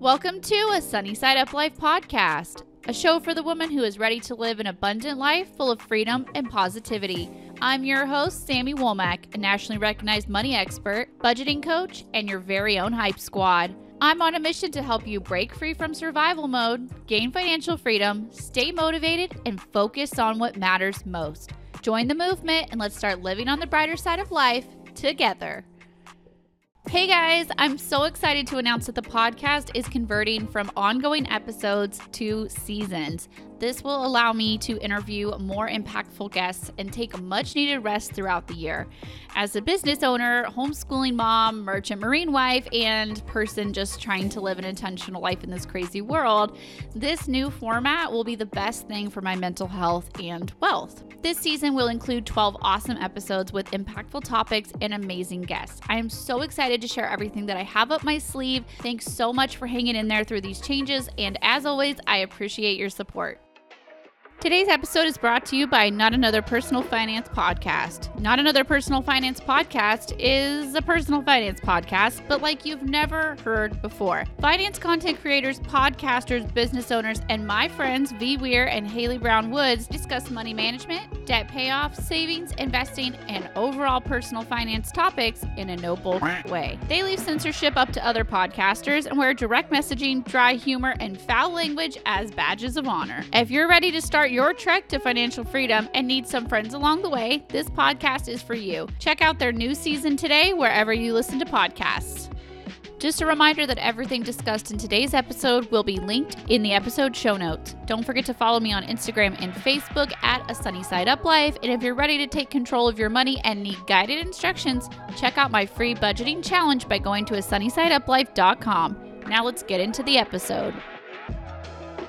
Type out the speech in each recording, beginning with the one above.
Welcome to a Sunny Side Up Life podcast, a show for the woman who is ready to live an abundant life full of freedom and positivity. I'm your host, Sami Womack, a nationally recognized money expert, budgeting coach, and your very own hype squad. I'm on a mission to help you break free from survival mode, gain financial freedom, stay motivated, and focus on what matters most. Join the movement and let's start living on the brighter side of life together. Hey guys, I'm so excited to announce that the podcast is converting from ongoing episodes to seasons. This will allow me to interview more impactful guests and take much needed rest throughout the year. As a business owner, homeschooling mom, merchant marine wife, and person just trying to live an intentional life in this crazy world, this new format will be the best thing for my mental health and wealth. This season will include 12 awesome episodes with impactful topics and amazing guests. I am so excited to share everything that I have up my sleeve. Thanks so much for hanging in there through these changes, and as always, I appreciate your support. Today's episode is brought to you by Not Another Personal Finance Podcast. Not Another Personal Finance Podcast is a personal finance podcast, but like you've never heard before. Finance content creators, podcasters, business owners, and my friends V Weir and Haley Brown Woods discuss money management, debt payoff, savings, investing, and overall personal finance topics in a no bullshit way. They leave censorship up to other podcasters and wear direct messaging, dry humor, and foul language as badges of honor. If you're ready to start your trek to financial freedom and need some friends along the way, this podcast is for you. Check out their new season today wherever you listen to podcasts. Just a reminder that everything discussed in today's episode will be linked in the episode show notes. Don't forget to follow me on Instagram and Facebook at A Sunny Side Up Life. And if you're ready to take control of your money and need guided instructions, check out my free budgeting challenge by going to a sunnysideuplife.com. Now let's get into the episode.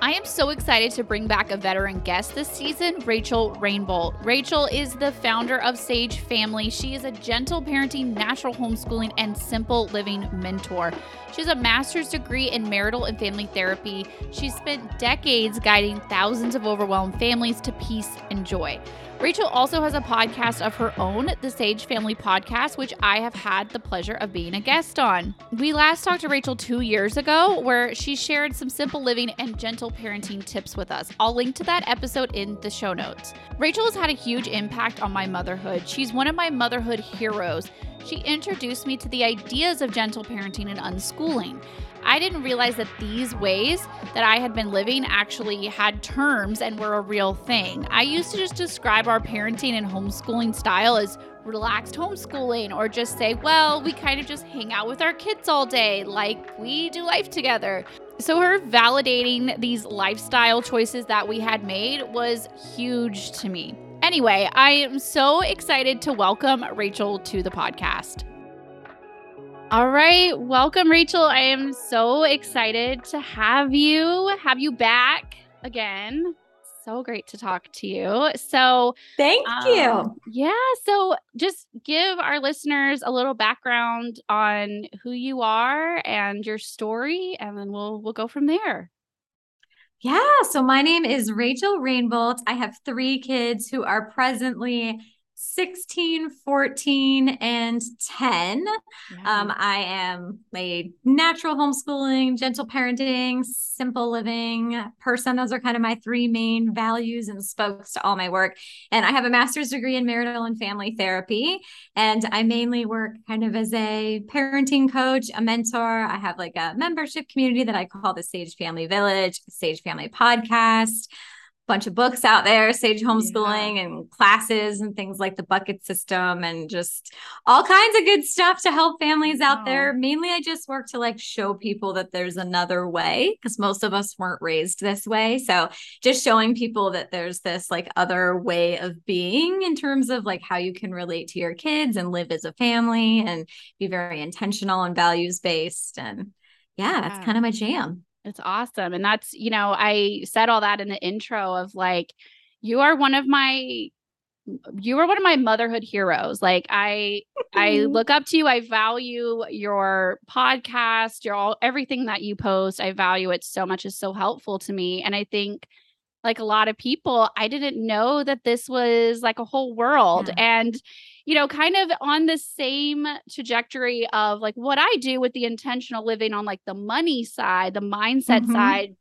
I am so excited to bring back a veteran guest this season, Rachel Rainbolt. Rachel is the founder of Sage Family. She is a gentle parenting, natural homeschooling, and simple living mentor. She has a master's degree in marital and family therapy. She's spent decades guiding thousands of overwhelmed families to peace and joy. Rachel also has a podcast of her own, the Sage Family Podcast, which I have had the pleasure of being a guest on. We last talked to Rachel two years ago, where she shared some simple living and gentle parenting tips with us. I'll link to that episode in the show notes. Rachel has had a huge impact on my motherhood. She's one of my motherhood heroes. She introduced me to the ideas of gentle parenting and unschooling. I didn't realize that these ways that I had been living actually had terms and were a real thing. I used to just describe our parenting and homeschooling style as relaxed homeschooling or just say, well, we kind of just hang out with our kids all day, like we do life together. So, her validating these lifestyle choices that we had made was huge to me. Anyway, I am so excited to welcome Rachel to the podcast. All right, welcome, Rachel. I am so excited to have you, have you back again. So great to talk to you. So, thank um, you. Yeah. So, just give our listeners a little background on who you are and your story, and then we'll we'll go from there. Yeah. So, my name is Rachel Rainbolt. I have three kids who are presently 16, 14, and 10. Yeah. Um, I am a natural homeschooling, gentle parenting, simple living person. Those are kind of my three main values and spokes to all my work. And I have a master's degree in marital and family therapy. And I mainly work kind of as a parenting coach, a mentor. I have like a membership community that I call the Sage Family Village, Sage Family Podcast bunch of books out there, Sage homeschooling yeah. and classes and things like the bucket system and just all kinds of good stuff to help families out there. Mainly I just work to like show people that there's another way because most of us weren't raised this way. So just showing people that there's this like other way of being in terms of like how you can relate to your kids and live as a family and be very intentional and values based and yeah, yeah. that's kind of my jam. It's awesome. And that's, you know, I said all that in the intro of like, you are one of my you are one of my motherhood heroes. Like I I mm-hmm. look up to you. I value your podcast, your all everything that you post. I value it so much. It's so helpful to me. And I think like a lot of people, I didn't know that this was like a whole world. Yeah. And you know, kind of on the same trajectory of like what I do with the intentional living on like the money side, the mindset mm-hmm. side.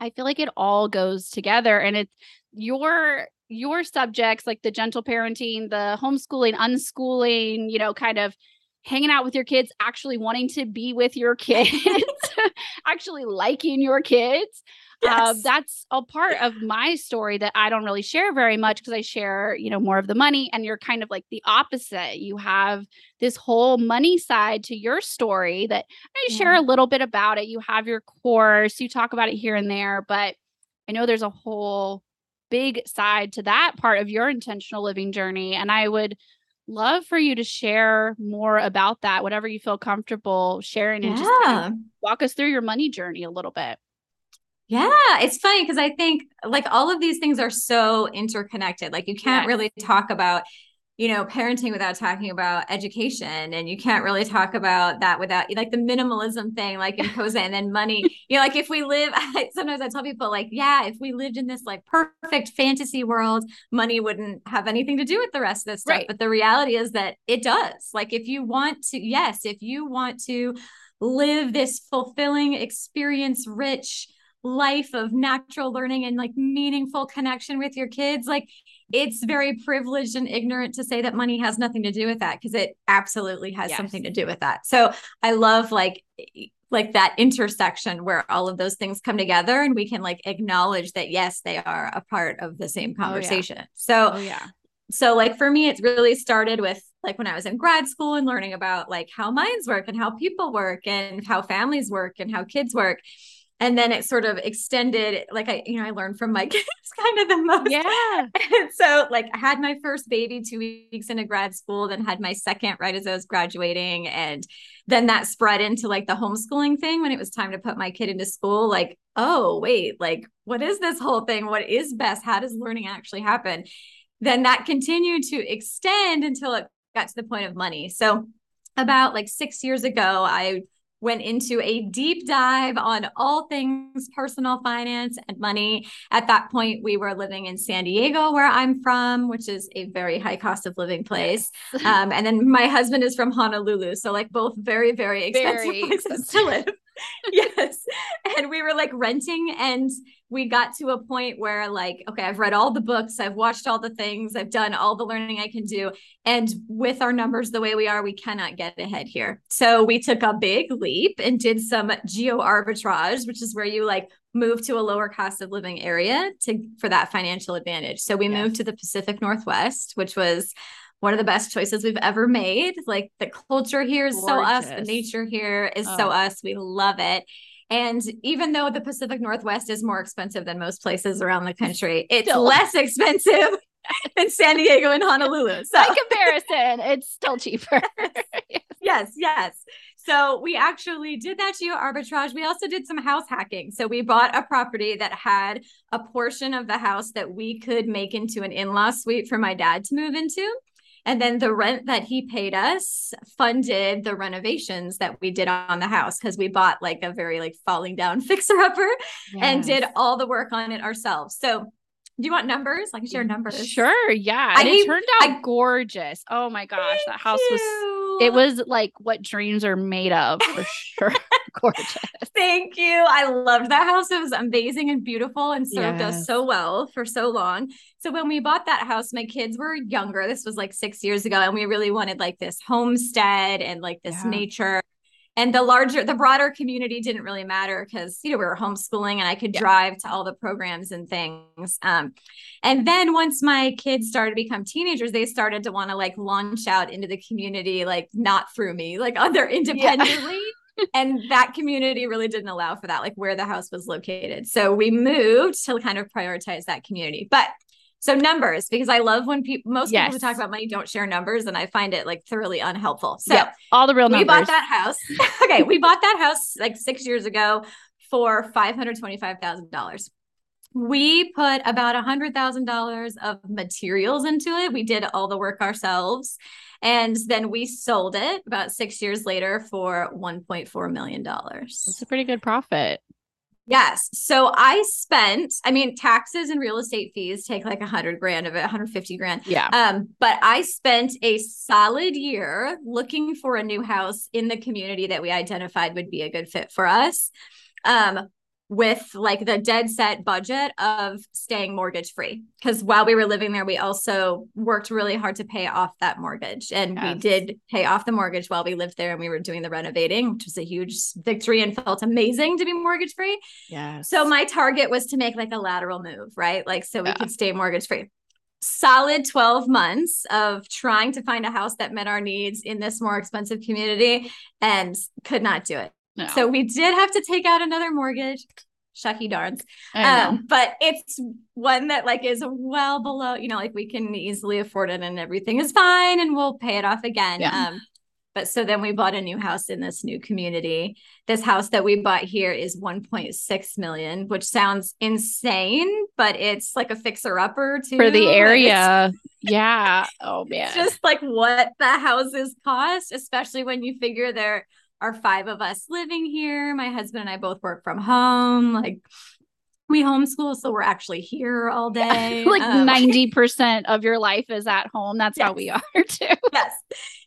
I feel like it all goes together and it's your your subjects like the gentle parenting, the homeschooling, unschooling, you know, kind of hanging out with your kids, actually wanting to be with your kids, actually liking your kids. Yes. Uh, that's a part of my story that I don't really share very much because I share, you know, more of the money and you're kind of like the opposite. You have this whole money side to your story that I yeah. share a little bit about it. You have your course, you talk about it here and there, but I know there's a whole big side to that part of your intentional living journey and I would love for you to share more about that whatever you feel comfortable sharing and yeah. just kind of walk us through your money journey a little bit yeah, it's funny because I think like all of these things are so interconnected. Like you can't really talk about, you know, parenting without talking about education, and you can't really talk about that without like the minimalism thing, like in Koza, and then money. you know, like if we live, sometimes I tell people like, yeah, if we lived in this like perfect fantasy world, money wouldn't have anything to do with the rest of this stuff. Right. But the reality is that it does. Like if you want to, yes, if you want to live this fulfilling experience rich life of natural learning and like meaningful connection with your kids like it's very privileged and ignorant to say that money has nothing to do with that because it absolutely has yes. something to do with that so i love like like that intersection where all of those things come together and we can like acknowledge that yes they are a part of the same conversation oh, yeah. so oh, yeah so like for me it's really started with like when i was in grad school and learning about like how minds work and how people work and how families work and how kids work and then it sort of extended like i you know i learned from my kids kind of the most. Yeah. And so like i had my first baby two weeks into grad school then had my second right as i was graduating and then that spread into like the homeschooling thing when it was time to put my kid into school like oh wait like what is this whole thing? What is best? How does learning actually happen? Then that continued to extend until it got to the point of money. So about like six years ago i went into a deep dive on all things personal finance and money. At that point, we were living in San Diego, where I'm from, which is a very high cost of living place. Um, and then my husband is from Honolulu. So, like, both very, very expensive very places expensive. to live. yes. And we were like renting and we got to a point where like okay, I've read all the books, I've watched all the things, I've done all the learning I can do and with our numbers the way we are, we cannot get ahead here. So we took a big leap and did some geo arbitrage, which is where you like move to a lower cost of living area to for that financial advantage. So we yes. moved to the Pacific Northwest, which was one of the best choices we've ever made. Like the culture here is Gorgeous. so us, the nature here is oh. so us. We love it. And even though the Pacific Northwest is more expensive than most places around the country, it's still. less expensive than San Diego and Honolulu. So, by comparison, it's still cheaper. yes, yes. So we actually did that geo arbitrage. We also did some house hacking. So we bought a property that had a portion of the house that we could make into an in law suite for my dad to move into. And then the rent that he paid us funded the renovations that we did on the house because we bought like a very like falling down fixer upper yes. and did all the work on it ourselves. So do you want numbers? I can share mm, numbers. Sure. Yeah. And I, it turned out I, gorgeous. Oh my gosh. That house you. was it was like what dreams are made of for sure. gorgeous. Thank you. I loved that house. It was amazing and beautiful and served yes. us so well for so long. So when we bought that house, my kids were younger. This was like six years ago. And we really wanted like this homestead and like this yeah. nature and the larger the broader community didn't really matter because you know we were homeschooling and i could yeah. drive to all the programs and things um, and then once my kids started to become teenagers they started to want to like launch out into the community like not through me like other independently yeah. and that community really didn't allow for that like where the house was located so we moved to kind of prioritize that community but so numbers, because I love when people most yes. people who talk about money don't share numbers, and I find it like thoroughly unhelpful. So yep. all the real numbers. We bought that house. okay, we bought that house like six years ago for five hundred twenty-five thousand dollars. We put about a hundred thousand dollars of materials into it. We did all the work ourselves. And then we sold it about six years later for $1.4 million. It's a pretty good profit. Yes. So I spent, I mean, taxes and real estate fees take like a hundred grand of it, 150 grand. Yeah. Um, but I spent a solid year looking for a new house in the community that we identified would be a good fit for us. Um, with like the dead set budget of staying mortgage free. Because while we were living there, we also worked really hard to pay off that mortgage. And yes. we did pay off the mortgage while we lived there and we were doing the renovating, which was a huge victory and felt amazing to be mortgage free. Yeah. So my target was to make like a lateral move, right? Like so we yeah. could stay mortgage free. Solid 12 months of trying to find a house that met our needs in this more expensive community and could not do it. No. So we did have to take out another mortgage. Shucky darns. Um, but it's one that like is well below, you know, like we can easily afford it and everything is fine and we'll pay it off again. Yeah. Um, but so then we bought a new house in this new community. This house that we bought here is 1.6 million, which sounds insane, but it's like a fixer upper too. For the area. yeah. Oh man. Just like what the houses cost, especially when you figure they're are five of us living here. My husband and I both work from home. Like we homeschool, so we're actually here all day. like um, 90% of your life is at home. That's yes. how we are too. yes.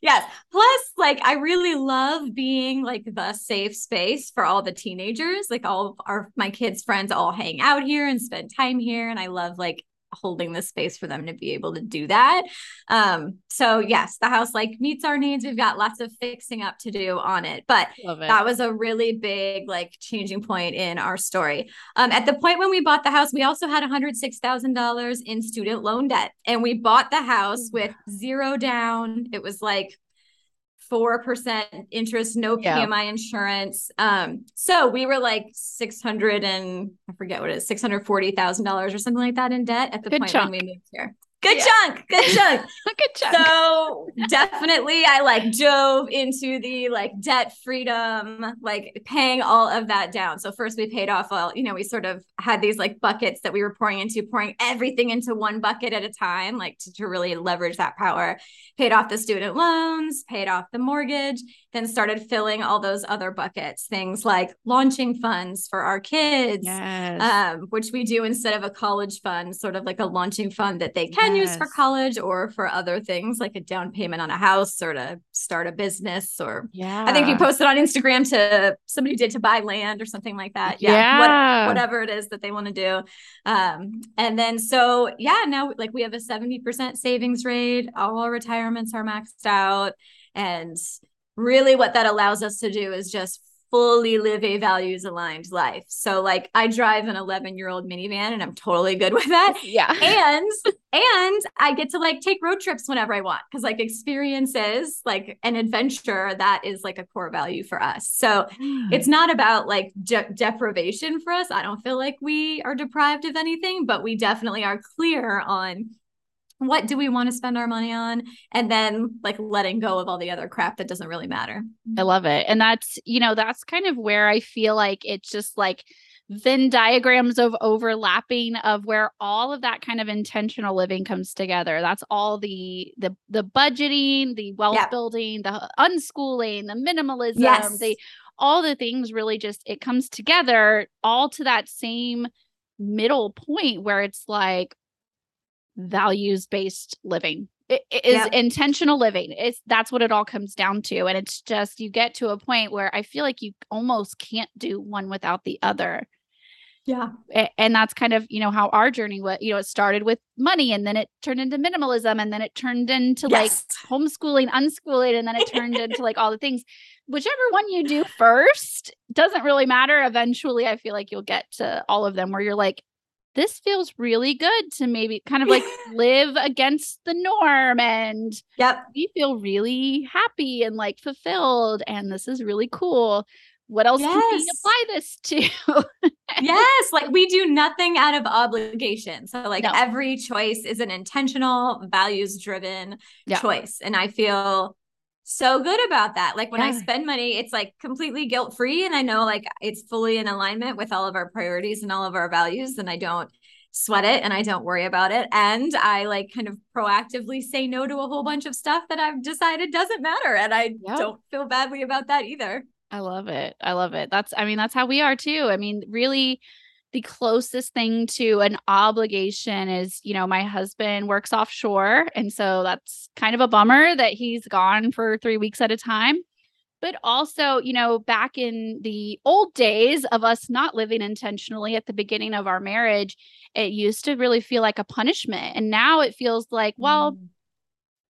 Yes. Plus, like, I really love being like the safe space for all the teenagers. Like all our my kids' friends all hang out here and spend time here. And I love like holding the space for them to be able to do that. Um, so yes, the house like meets our needs. We've got lots of fixing up to do on it, but it. that was a really big like changing point in our story. Um, at the point when we bought the house, we also had $106,000 in student loan debt and we bought the house with zero down. It was like 4% interest, no yeah. PMI insurance. Um, so we were like 600 and I forget what it is, $640,000 or something like that in debt at the Good point chunk. when we moved here. Good yeah. chunk. Good chunk. good chunk. So definitely I like dove into the like debt freedom, like paying all of that down. So first we paid off all, you know, we sort of had these like buckets that we were pouring into, pouring everything into one bucket at a time, like to, to really leverage that power. Paid off the student loans, paid off the mortgage, then started filling all those other buckets, things like launching funds for our kids, yes. um, which we do instead of a college fund, sort of like a launching fund that they can yes. use for college or for other things like a down payment on a house or to start a business or yeah. I think you posted on Instagram to somebody did to buy land or something like that. Yeah. yeah. What, whatever it is that they want to do. Um, and then so yeah, now like we have a 70% savings rate, all our retirements are maxed out. And really what that allows us to do is just fully live a values aligned life. So like I drive an 11 year old minivan and I'm totally good with that. Yeah. And and I get to like take road trips whenever I want because like experiences like an adventure that is like a core value for us. So it's not about like de- deprivation for us. I don't feel like we are deprived of anything, but we definitely are clear on what do we want to spend our money on and then like letting go of all the other crap that doesn't really matter i love it and that's you know that's kind of where i feel like it's just like Venn diagrams of overlapping of where all of that kind of intentional living comes together. That's all the the the budgeting, the wealth yeah. building, the unschooling, the minimalism, yes. the all the things really just it comes together all to that same middle point where it's like values based living it, it is yep. intentional living it's that's what it all comes down to and it's just you get to a point where i feel like you almost can't do one without the other yeah and that's kind of you know how our journey was you know it started with money and then it turned into minimalism and then it turned into yes. like homeschooling unschooling and then it turned into like all the things whichever one you do first doesn't really matter eventually i feel like you'll get to all of them where you're like this feels really good to maybe kind of like live against the norm and yep we feel really happy and like fulfilled and this is really cool what else yes. can we apply this to yes like we do nothing out of obligation so like no. every choice is an intentional values driven yeah. choice and i feel so good about that. Like when yeah. I spend money, it's like completely guilt free. And I know like it's fully in alignment with all of our priorities and all of our values. And I don't sweat it and I don't worry about it. And I like kind of proactively say no to a whole bunch of stuff that I've decided doesn't matter. And I yep. don't feel badly about that either. I love it. I love it. That's, I mean, that's how we are too. I mean, really, the closest thing to an obligation is, you know, my husband works offshore. And so that's kind of a bummer that he's gone for three weeks at a time. But also, you know, back in the old days of us not living intentionally at the beginning of our marriage, it used to really feel like a punishment. And now it feels like, well, mm.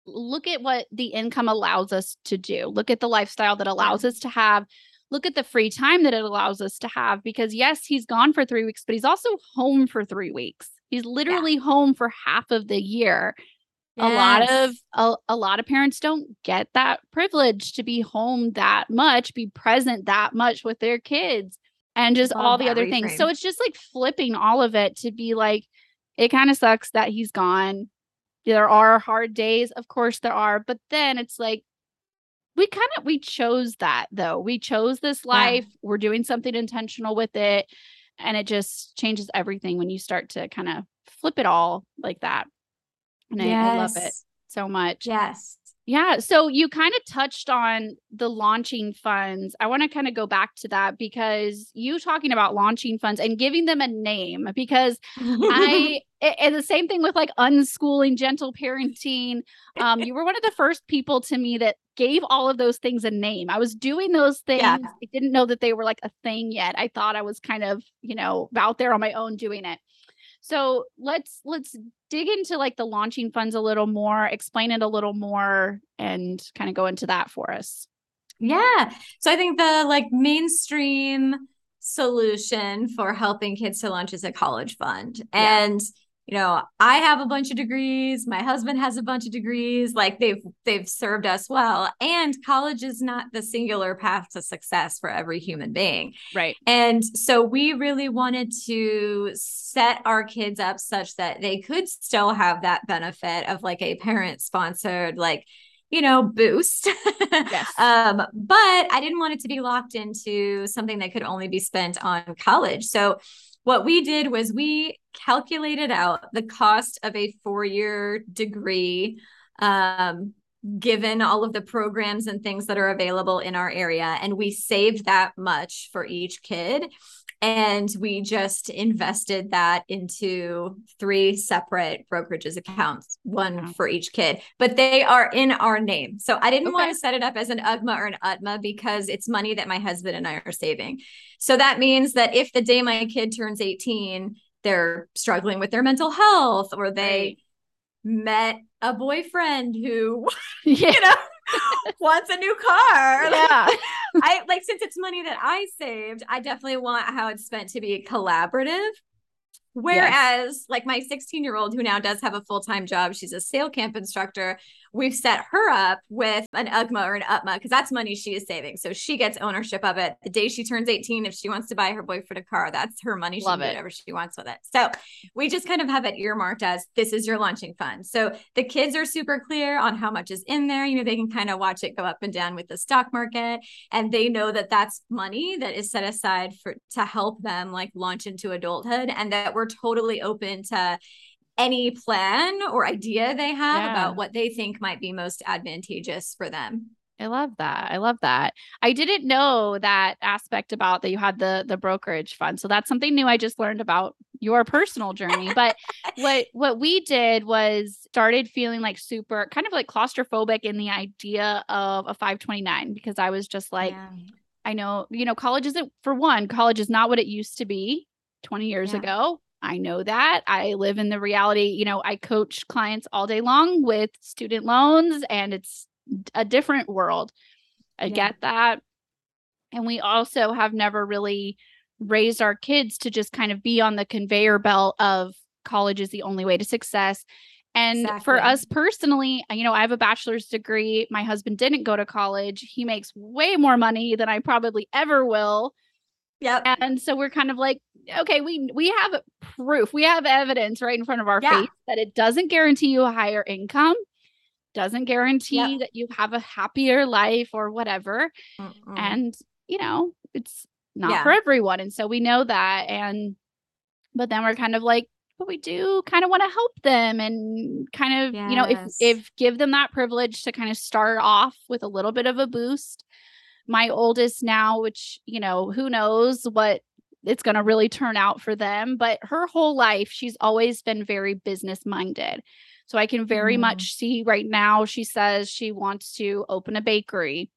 look at what the income allows us to do. Look at the lifestyle that allows us to have look at the free time that it allows us to have because yes he's gone for three weeks but he's also home for three weeks he's literally yeah. home for half of the year yes. a lot of a, a lot of parents don't get that privilege to be home that much be present that much with their kids and just oh, all the other reframe. things so it's just like flipping all of it to be like it kind of sucks that he's gone there are hard days of course there are but then it's like we kind of we chose that though. We chose this life. Yeah. We're doing something intentional with it. And it just changes everything when you start to kind of flip it all like that. And yes. I, I love it so much. Yes. Yeah. So you kind of touched on the launching funds. I want to kind of go back to that because you talking about launching funds and giving them a name because I, and the same thing with like unschooling, gentle parenting. Um, you were one of the first people to me that gave all of those things a name. I was doing those things. Yeah. I didn't know that they were like a thing yet. I thought I was kind of, you know, out there on my own doing it. So let's let's dig into like the launching funds a little more, explain it a little more, and kind of go into that for us. Yeah. So I think the like mainstream solution for helping kids to launch is a college fund. Yeah. And you know, I have a bunch of degrees, my husband has a bunch of degrees, like they've they've served us well. And college is not the singular path to success for every human being. Right. And so we really wanted to set our kids up such that they could still have that benefit of like a parent sponsored like you know, boost. yes. um, but I didn't want it to be locked into something that could only be spent on college. So what we did was we calculated out the cost of a four year degree um, given all of the programs and things that are available in our area and we saved that much for each kid and we just invested that into three separate brokerages accounts, one for each kid, but they are in our name. So I didn't okay. want to set it up as an UGMA or an UTMA because it's money that my husband and I are saving. So that means that if the day my kid turns 18, they're struggling with their mental health or they right. met a boyfriend who, you know, wants a new car. Yeah. I like since it's money that I saved, I definitely want how it's spent to be collaborative. Whereas, yes. like my 16 year old who now does have a full time job, she's a sail camp instructor we've set her up with an UGMA or an UTMA because that's money she is saving. So she gets ownership of it. The day she turns 18, if she wants to buy her boyfriend a car, that's her money. She Love can do whatever she wants with it. So we just kind of have it earmarked as this is your launching fund. So the kids are super clear on how much is in there. You know, they can kind of watch it go up and down with the stock market and they know that that's money that is set aside for to help them like launch into adulthood and that we're totally open to any plan or idea they have yeah. about what they think might be most advantageous for them. I love that. I love that. I didn't know that aspect about that you had the the brokerage fund. So that's something new I just learned about your personal journey. But what what we did was started feeling like super kind of like claustrophobic in the idea of a 529 because I was just like yeah. I know, you know, college isn't for one, college is not what it used to be 20 years yeah. ago. I know that. I live in the reality, you know, I coach clients all day long with student loans and it's a different world. I yeah. get that. And we also have never really raised our kids to just kind of be on the conveyor belt of college is the only way to success. And exactly. for us personally, you know, I have a bachelor's degree. My husband didn't go to college. He makes way more money than I probably ever will. Yep. And so we're kind of like, okay, we we have proof, we have evidence right in front of our yeah. face that it doesn't guarantee you a higher income, doesn't guarantee yep. that you have a happier life or whatever. Mm-mm. And you know, it's not yeah. for everyone. And so we know that. And but then we're kind of like, but we do kind of want to help them and kind of, yes. you know, if if give them that privilege to kind of start off with a little bit of a boost my oldest now, which, you know, who knows what it's going to really turn out for them, but her whole life, she's always been very business minded. So I can very mm. much see right now, she says she wants to open a bakery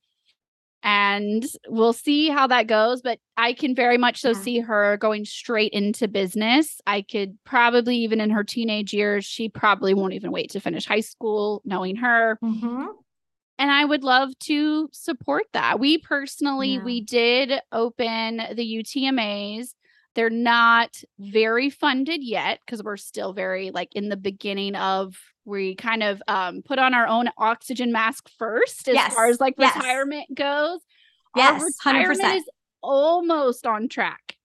and we'll see how that goes but i can very much so yeah. see her going straight into business i could probably even in her teenage years she probably won't even wait to finish high school knowing her mm-hmm. And i would love to support that we personally yeah. we did open the UTMAs they're not very funded yet because we're still very like in the beginning of we kind of um, put on our own oxygen mask first as yes. far as like yes. retirement goes. Yes, our retirement 100%. is almost on track.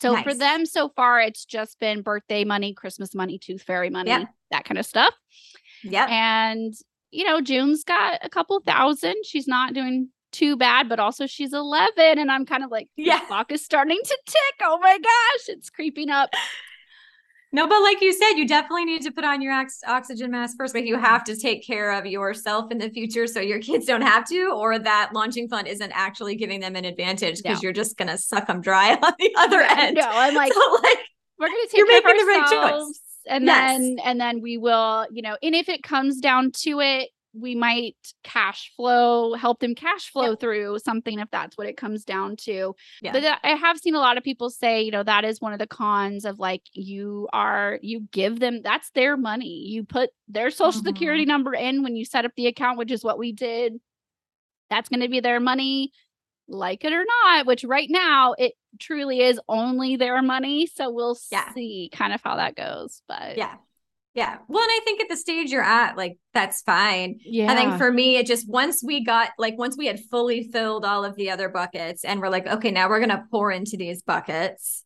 So nice. for them so far, it's just been birthday money, Christmas money, tooth fairy money, yep. that kind of stuff. Yeah. And, you know, June's got a couple thousand. She's not doing too bad, but also she's 11. And I'm kind of like, yeah, clock is starting to tick. Oh my gosh, it's creeping up. No, but like you said, you definitely need to put on your ox- oxygen mask first. But you have to take care of yourself in the future so your kids don't have to, or that launching fund isn't actually giving them an advantage because no. you're just going to suck them dry on the other end. No, I'm like, so like we're going to take you're making the right choice. And yes. then, and then we will, you know, and if it comes down to it, we might cash flow help them cash flow through something if that's what it comes down to yeah. but i have seen a lot of people say you know that is one of the cons of like you are you give them that's their money you put their social mm-hmm. security number in when you set up the account which is what we did that's going to be their money like it or not which right now it truly is only their money so we'll yeah. see kind of how that goes but yeah yeah. Well, and I think at the stage you're at, like, that's fine. Yeah. I think for me, it just once we got, like, once we had fully filled all of the other buckets and we're like, okay, now we're going to pour into these buckets.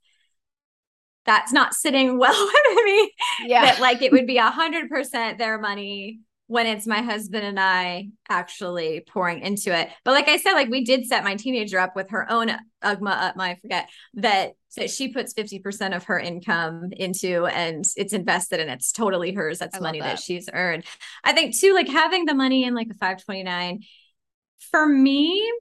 That's not sitting well with me. Yeah. That, like, it would be a hundred percent their money when it's my husband and I actually pouring into it. But like I said, like we did set my teenager up with her own UGMA up my I forget that that she puts 50% of her income into and it's invested and it's totally hers. That's money that. that she's earned. I think too, like having the money in like a 529 for me,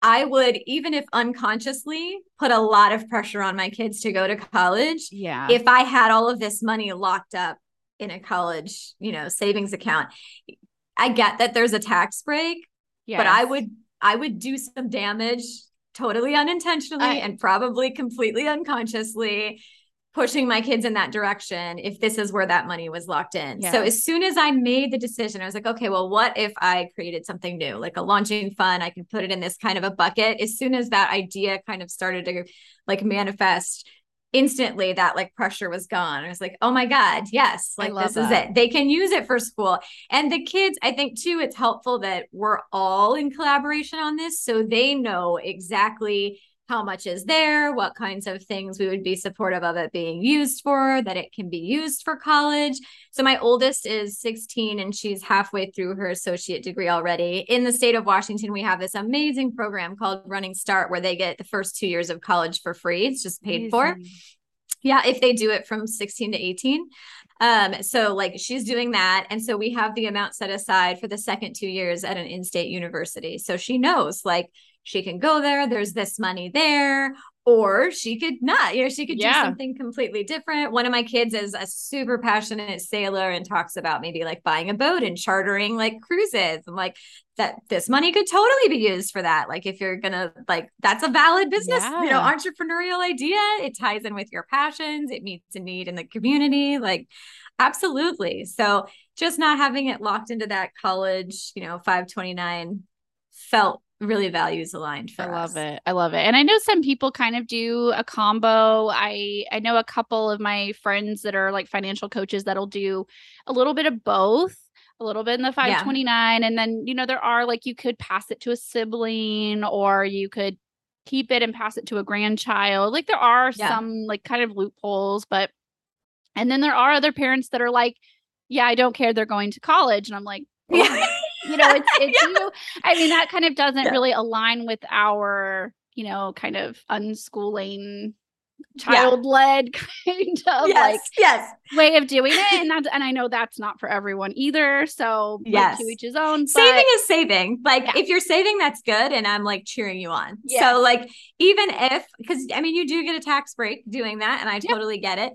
I would, even if unconsciously, put a lot of pressure on my kids to go to college. Yeah. If I had all of this money locked up in a college, you know, savings account. I get that there's a tax break, yes. but I would I would do some damage totally unintentionally I, and probably completely unconsciously pushing my kids in that direction if this is where that money was locked in. Yeah. So as soon as I made the decision, I was like, okay, well, what if I created something new, like a launching fund? I can put it in this kind of a bucket. As soon as that idea kind of started to like manifest, instantly that like pressure was gone. I was like, oh my God, yes, like this that. is it. They can use it for school. And the kids, I think too, it's helpful that we're all in collaboration on this. So they know exactly how much is there, what kinds of things we would be supportive of it being used for, that it can be used for college. So my oldest is 16 and she's halfway through her associate degree already. In the state of Washington, we have this amazing program called Running Start where they get the first 2 years of college for free. It's just paid amazing. for. Yeah, if they do it from 16 to 18. Um, so like she's doing that. And so we have the amount set aside for the second two years at an in-state university. So she knows like she can go there, there's this money there, or she could not, you know, she could yeah. do something completely different. One of my kids is a super passionate sailor and talks about maybe like buying a boat and chartering like cruises. I'm like, that this money could totally be used for that. Like if you're gonna like that's a valid business, yeah. you know, entrepreneurial idea. It ties in with your passions, it meets a need in the community. Like absolutely. So just not having it locked into that college, you know, 529 felt really values aligned for I us. love it. I love it. And I know some people kind of do a combo. I I know a couple of my friends that are like financial coaches that'll do a little bit of both. A little bit in the 529 yeah. and then you know there are like you could pass it to a sibling or you could keep it and pass it to a grandchild. Like there are yeah. some like kind of loopholes, but and then there are other parents that are like, yeah, I don't care they're going to college and I'm like, yeah you know, it's it's yeah. you. I mean, that kind of doesn't yeah. really align with our, you know, kind of unschooling child led kind of yes, like yes. way of doing it. And that's and I know that's not for everyone either. So yes. to each his own. But... Saving is saving. Like yeah. if you're saving, that's good. And I'm like cheering you on. Yeah. So like even if because I mean you do get a tax break doing that, and I totally get it.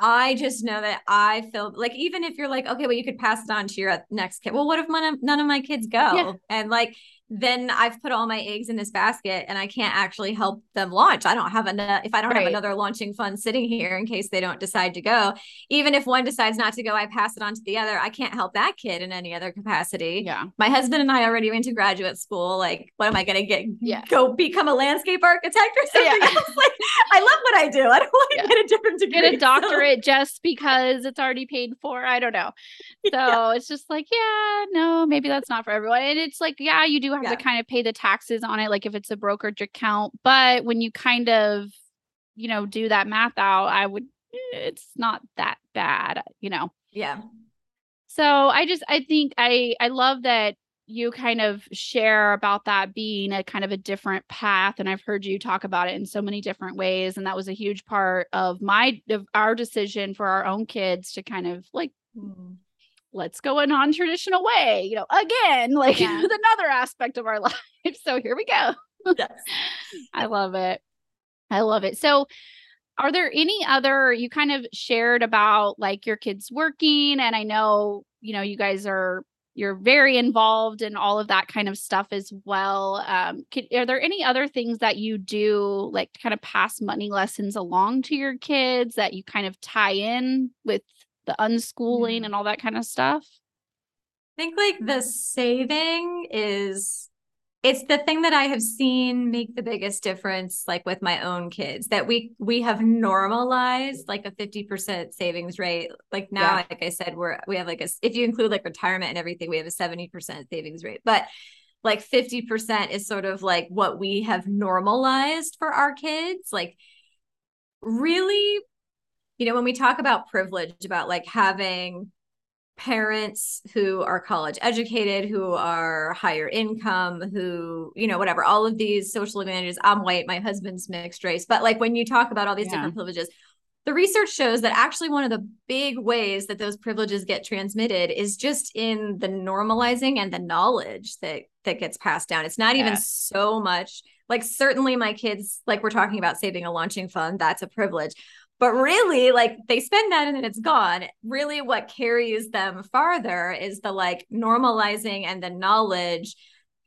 I just know that I feel like even if you're like, okay, well, you could pass it on to your next kid. Well, what if none of, none of my kids go? Yeah. And like then I've put all my eggs in this basket and I can't actually help them launch. I don't have enough, if I don't right. have another launching fund sitting here in case they don't decide to go, even if one decides not to go, I pass it on to the other. I can't help that kid in any other capacity. Yeah. My husband and I already went to graduate school. Like, what am I going to get? Yeah. Go become a landscape architect or something yeah. else? Like, I love what I do. I don't want to yeah. get a different degree. Get a doctorate so. just because it's already paid for. I don't know. So yeah. it's just like, yeah, no, maybe that's not for everyone. And it's like, yeah, you do have yeah. to kind of pay the taxes on it, like if it's a brokerage account. But when you kind of, you know, do that math out, I would, it's not that bad, you know? Yeah. So I just, I think I, I love that you kind of share about that being a kind of a different path and i've heard you talk about it in so many different ways and that was a huge part of my of our decision for our own kids to kind of like mm let's go a non-traditional way you know again like yeah. another aspect of our life so here we go yes. i love it i love it so are there any other you kind of shared about like your kids working and i know you know you guys are you're very involved in all of that kind of stuff as well um can, are there any other things that you do like kind of pass money lessons along to your kids that you kind of tie in with the unschooling mm-hmm. and all that kind of stuff? I think like the saving is it's the thing that I have seen make the biggest difference like with my own kids that we we have normalized like a 50% savings rate like now yeah. like I said we're we have like a if you include like retirement and everything we have a 70% savings rate but like 50% is sort of like what we have normalized for our kids like really you know, when we talk about privilege, about like having parents who are college educated, who are higher income, who, you know, whatever, all of these social advantages. I'm white, my husband's mixed race. But like when you talk about all these yeah. different privileges, the research shows that actually one of the big ways that those privileges get transmitted is just in the normalizing and the knowledge that that gets passed down. It's not even so much like certainly my kids like we're talking about saving a launching fund, that's a privilege. But really, like they spend that and then it's gone. Really, what carries them farther is the like normalizing and the knowledge,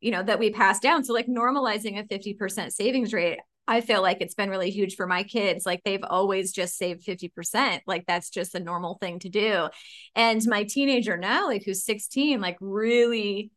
you know, that we pass down. So, like normalizing a 50% savings rate, I feel like it's been really huge for my kids. Like they've always just saved 50%. Like that's just a normal thing to do. And my teenager now, like who's 16, like really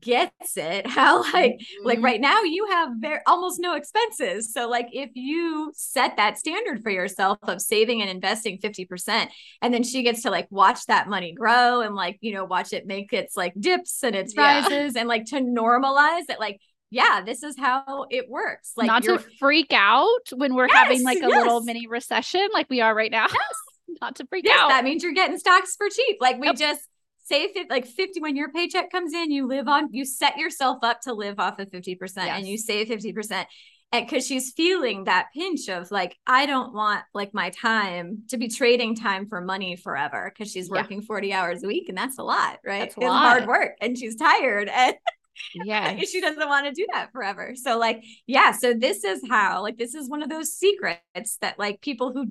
gets it how like mm-hmm. like right now you have very almost no expenses so like if you set that standard for yourself of saving and investing 50% and then she gets to like watch that money grow and like you know watch it make its like dips and its rises yeah. and like to normalize it like yeah, this is how it works. Like not to freak out when we're yes, having like a yes. little mini recession like we are right now. Yes. not to freak out. That means you're getting stocks for cheap. Like we yep. just say if like 50 when your paycheck comes in you live on you set yourself up to live off of 50% yes. and you save 50% and because she's feeling that pinch of like i don't want like my time to be trading time for money forever because she's working yeah. 40 hours a week and that's a lot right that's a it's lot. hard work and she's tired and yeah she doesn't want to do that forever so like yeah so this is how like this is one of those secrets that like people who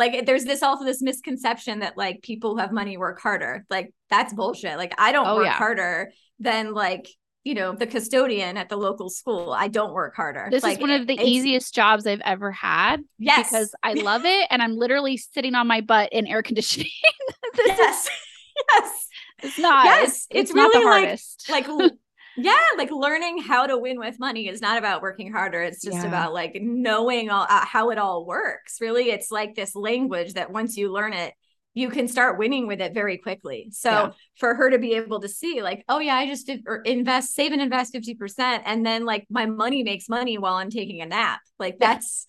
like there's this also this misconception that like people who have money work harder. Like that's bullshit. Like i don't oh, work yeah. harder than like you know the custodian at the local school. I don't work harder. This like, is one of the easiest jobs i've ever had yes. because i love it and i'm literally sitting on my butt in air conditioning. Yes is, yes. It's not. Yes. It's, it's, it's really like like yeah like learning how to win with money is not about working harder it's just yeah. about like knowing all uh, how it all works really it's like this language that once you learn it you can start winning with it very quickly so yeah. for her to be able to see like oh yeah i just did or invest save and invest 50% and then like my money makes money while i'm taking a nap like that's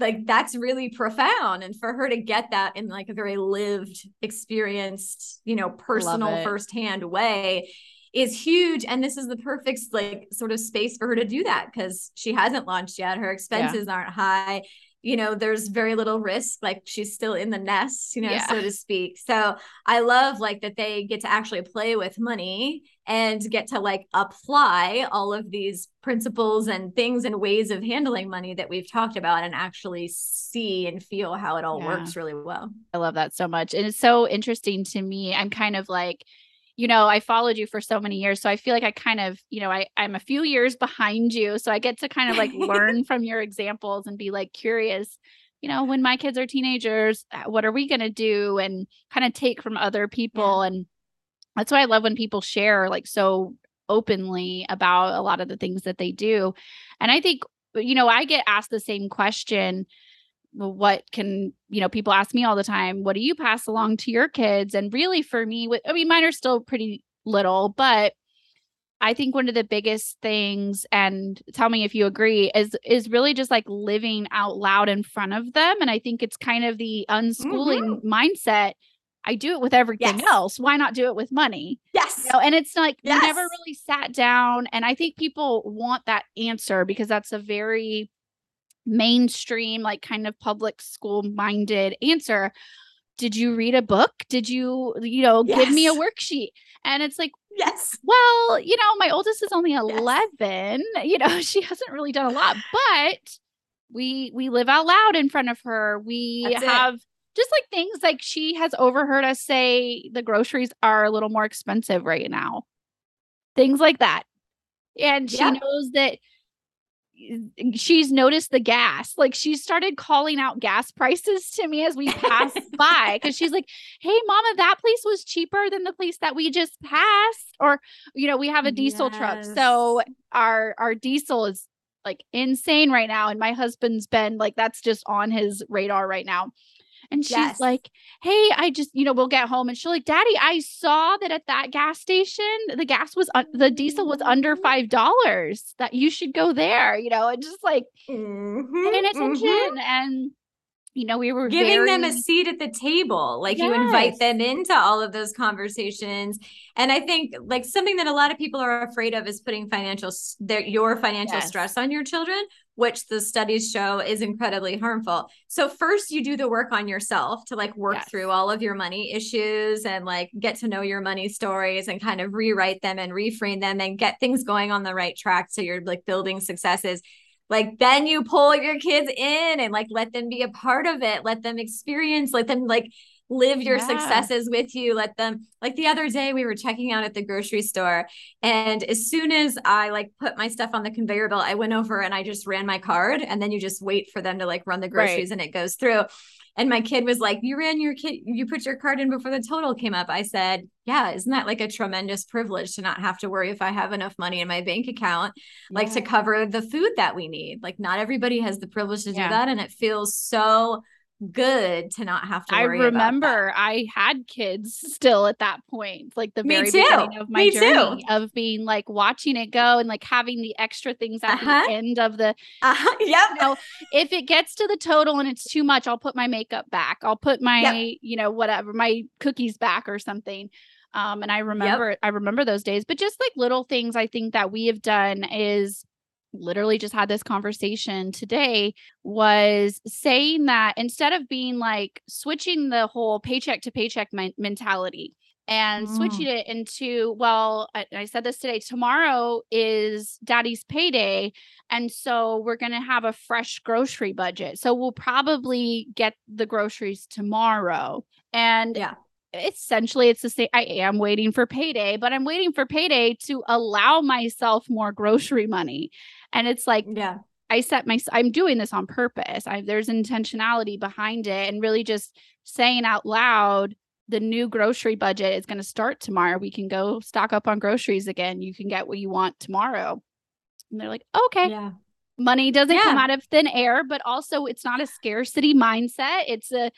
like that's really profound and for her to get that in like a very lived experienced you know personal firsthand way is huge and this is the perfect like sort of space for her to do that because she hasn't launched yet her expenses yeah. aren't high you know, there's very little risk. Like she's still in the nest, you know, Yeah. so to speak. So I love like that they get to actually play with money and get to like apply all of these principles and things and ways of handling money that we've talked about and actually see and feel how it all Yeah. works really well. I love that so much. And it's so interesting to me. I'm kind of like, you know, I followed you for so many years. So I feel like I kind of, you know, I, I'm a few years behind you. So I get to kind of like learn from your examples and be like curious, you know, when my kids are teenagers, uh, what are we going to do? And kind of take from other people. And that's why I love when people share like so openly about a lot of the things that they do. And I think, you know, I get asked the same question what can you know people ask me all the time what do you pass along to your kids and really for me with i mean mine are still pretty little but i think one of the biggest things and tell me if you agree is is really just like living out loud in front of them and i think it's kind of the unschooling mindset i do it with everything Mm-hmm. Yes. else why not do it with money Yes. you know, and it's like we never really sat down and i think people want that answer because that's a very mainstream like kind of public school minded answer did you read a book? Did you you know give me a worksheet? And it's like Yes. well you know my oldest is only 11 you know she hasn't really done a lot but we we live out loud in front of her. We That's it. have just like things like she has overheard us say the groceries are a little more expensive right now. Things like that. And she Yeah. knows that she's noticed the gas. Like she started calling out gas prices to me as we passed by because she's like hey mama that place was cheaper than the place that we just passed or you know we have a diesel truck. So our our diesel is like insane right now and my husband's been like that's just on his radar right now and she's Yes. like hey i just you know we'll get home and she'll like daddy i saw that at that gas station the gas was un- the diesel was under Mhm. five dollars that you should go there you know and just like Mhm, paying attention and you know we were giving them a seat at the table like you invite them into all of those conversations and i think like something that a lot of people are afraid of is putting financial their your financial Yes. stress on your children which the studies show is incredibly harmful so first you do the work on yourself to like work Yes. through all of your money issues and like get to know your money stories and kind of rewrite them and reframe them and get things going on the right track so you're like building successes like then you pull your kids in and like let them be a part of it let them experience let them like live your Yeah. successes with you let them like the other day we were checking out at the grocery store and as soon as i like put my stuff on the conveyor belt i went over and i just ran my card and then you just wait for them to like run the Right. groceries and it goes through and my kid was like you ran your kid you put your card in before the total came up i said yeah isn't that like a tremendous privilege to not have to worry if i have enough money in my bank account like to cover the food that we need. Like not everybody has the privilege to Yeah. do that and it feels so good to not have to I worry about that. remember I had kids still at that point, like the very too. beginning of my Me too. journey of being like watching it go and like having the extra things at Uh-huh. the end of the Uh-huh. Yep. you know, if it gets to the total and it's too much, I'll put my makeup back. I'll put my, you know, whatever, my cookies back or something. Um, and I remember, I remember those days, but just like little things I think that we have done is literally just had this conversation today was saying that instead of being like switching the whole paycheck to paycheck men- mentality and switching mm. it into well I, I said this today tomorrow is daddy's payday and so we're going to have a fresh grocery budget so we'll probably get the groceries tomorrow. And Yeah. essentially it's the same i am waiting for payday but i'm waiting for payday to allow myself more grocery money and it's like Yeah. I set my I'm doing this on purpose. I there's intentionality behind it and really just saying out loud the new grocery budget is going to start tomorrow. We can go stock up on groceries again. You can get what you want tomorrow. And they're like, "Okay." Yeah. Money doesn't come out of thin air, but also it's not a scarcity mindset. It's a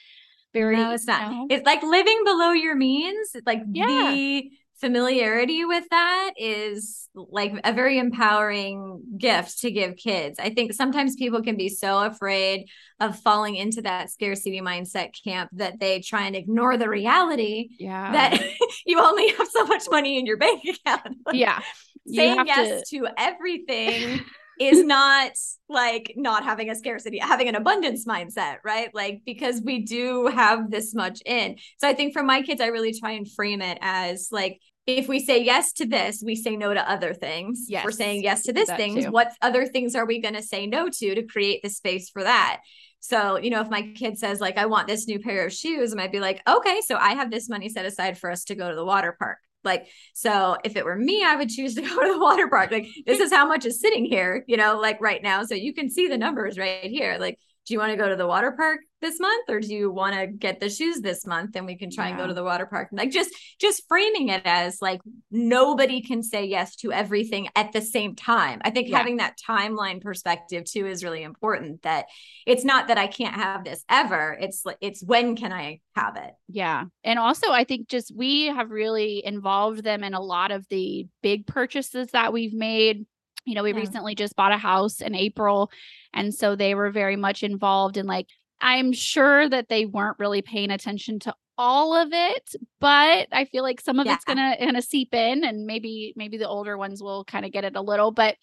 very No, it's you not. know, It's like living below your means. It's Like Yeah. the familiarity with that is like a very empowering gift to give kids. I think sometimes people can be so afraid of falling into that scarcity mindset camp that they try and ignore the reality yeah. that you only have so much money in your bank account. Yeah. You saying yes to to everything is not like not having a scarcity, having an abundance mindset, right? Like, because we do have this much in. So I think for my kids, I really try and frame it as like, if we say yes to this, we say no to other things. Yes. We're saying yes to this thing. What other things are we going to say no to to create the space for that? So, you know, if my kid says, like, I want this new pair of shoes, I might be like, okay, so I have this money set aside for us to go to the water park. Like, so if it were me, I would choose to go to the water park. Like, this is how much is sitting here, you know, like right now. So you can see the numbers right here. Like, do you want to go to the water park this month or do you want to get the shoes this month and we can try yeah. and go to the water park? Like just just framing it as like nobody can say yes to everything at the same time. I think yeah. having that timeline perspective too is really important that it's not that i can't have this ever. It's it's when can i have it? Yeah. And also i think just we have really involved them in a lot of the big purchases that we've made you know we yeah. recently just bought a house in april and so they were very much involved in like i'm sure that they weren't really paying attention to all of it but i feel like some of yeah. it's gonna gonna seep in and maybe maybe the older ones will kind of get it a little but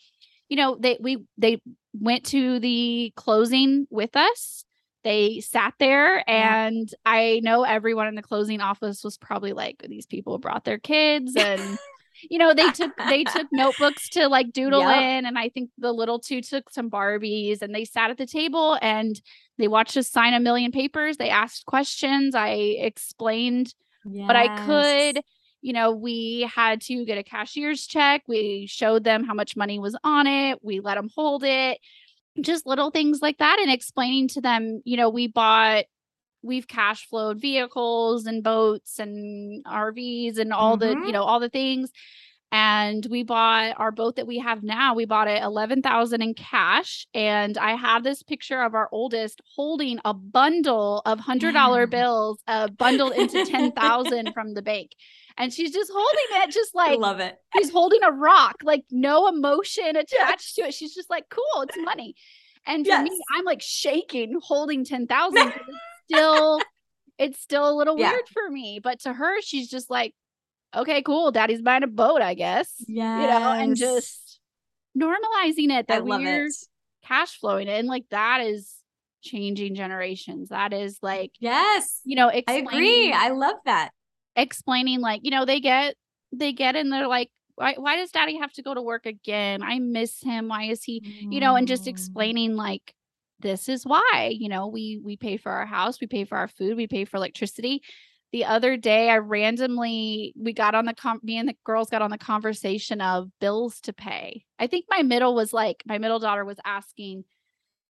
you know they we they went to the closing with us they sat there and yeah. i know everyone in the closing office was probably like these people brought their kids and you know they took they took notebooks to like doodle yep. in and i think the little two took some barbies and they sat at the table and they watched us sign a million papers they asked questions i explained yes. what i could you know we had to get a cashier's check we showed them how much money was on it we let them hold it just little things like that and explaining to them you know we bought we've cash flowed vehicles and boats and RVs and all mm-hmm. the, you mm-hmm. know, all the things. And we bought our boat that we have now. We bought it 11,000 in cash. And I have this picture of our oldest holding a bundle of $100 yeah. bills uh, bundled into 10,000 from the bank. And she's just holding it, just like, I love it. She's holding a rock, like no emotion attached yes. to it. She's just like, cool, it's money. And for yes. me, I'm like shaking, holding 10,000 still it's still a little yeah. weird for me. But to her, she's just like, okay, cool. Daddy's buying a boat, I guess. Yeah. You know, and just normalizing it that we're it. cash flowing it. And like that is changing generations. That is like, yes, you know, I agree. I love that. Explaining, like, you know, they get, they get and they're like, why, why does daddy have to go to work again? I miss him. Why is he, mm. you know, and just mm. explaining like, this is why you know we we pay for our house we pay for our food we pay for electricity. The other day i randomly we got on the com- me and the girls got on the conversation of bills to pay. I think my middle was like my middle daughter was asking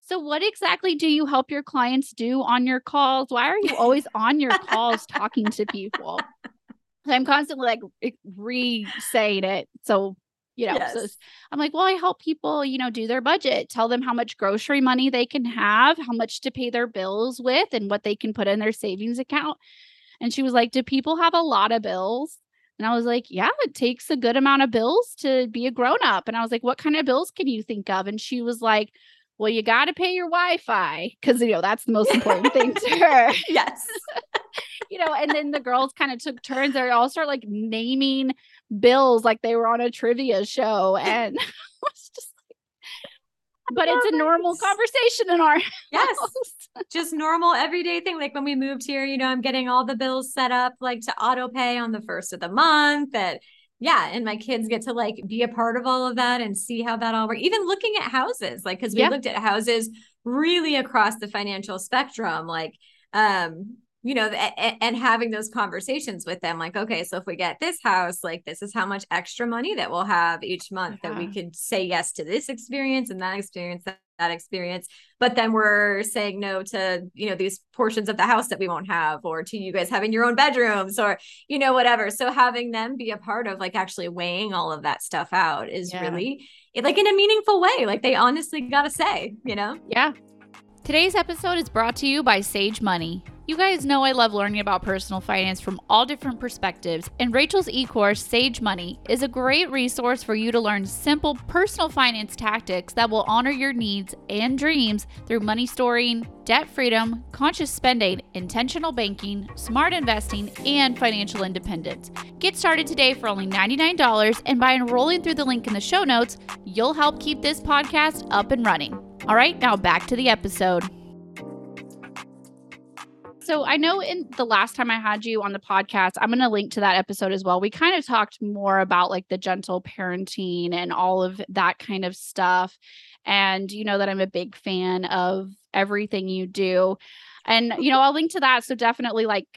so what exactly do you help your clients do on your calls? Why are you always on your calls talking to people? I'm constantly like re-saying it so you know yes. so i'm like well i help people you know do their budget tell them how much grocery money they can have how much to pay their bills with and what they can put in their savings account. And she was like do people have a lot of bills? And i was like yeah it takes a good amount of bills to be a grown up. And i was like what kind of bills can you think of? And she was like well you got to pay your wi-fi. Because you know that's the most important thing to her. Yes. You know and then the girls kind of took turns they all start like naming bills like they were on a trivia show and just but it's a normal conversation in our yes just normal everyday thing like when we moved here you know i'm getting all the bills set up like to auto pay on the first of the month that yeah and my kids get to like be a part of all of that and see how that all works even looking at houses like because we yeah. looked at houses really across the financial spectrum like um you know, and, and having those conversations with them, like, okay, so if we get this house, like, this is how much extra money that we'll have each month that we uh-huh. could say yes to this experience and that experience, that, that experience. But then we're saying no to, you know, these portions of the house that we won't have, or to you guys having your own bedrooms, or, you know, whatever. So having them be a part of like actually weighing all of that stuff out is yeah. really like in a meaningful way. Like they honestly got to say, you know? Yeah. Today's episode is brought to you by Sage Money. You guys know I love learning about personal finance from all different perspectives, and Rachel's e course, Sage Money, is a great resource for you to learn simple personal finance tactics that will honor your needs and dreams through money storying, debt freedom, conscious spending, intentional banking, smart investing, and financial independence. Get started today for only $99, and by enrolling through the link in the show notes, you'll help keep this podcast up and running. All right, now back to the episode. So I know in the last time I had you on the podcast, I'm going to link to that episode as well. We kind of talked more about like the gentle parenting and all of that kind of stuff. And you know that I'm a big fan of everything you do. And you know, I'll link to that. So definitely like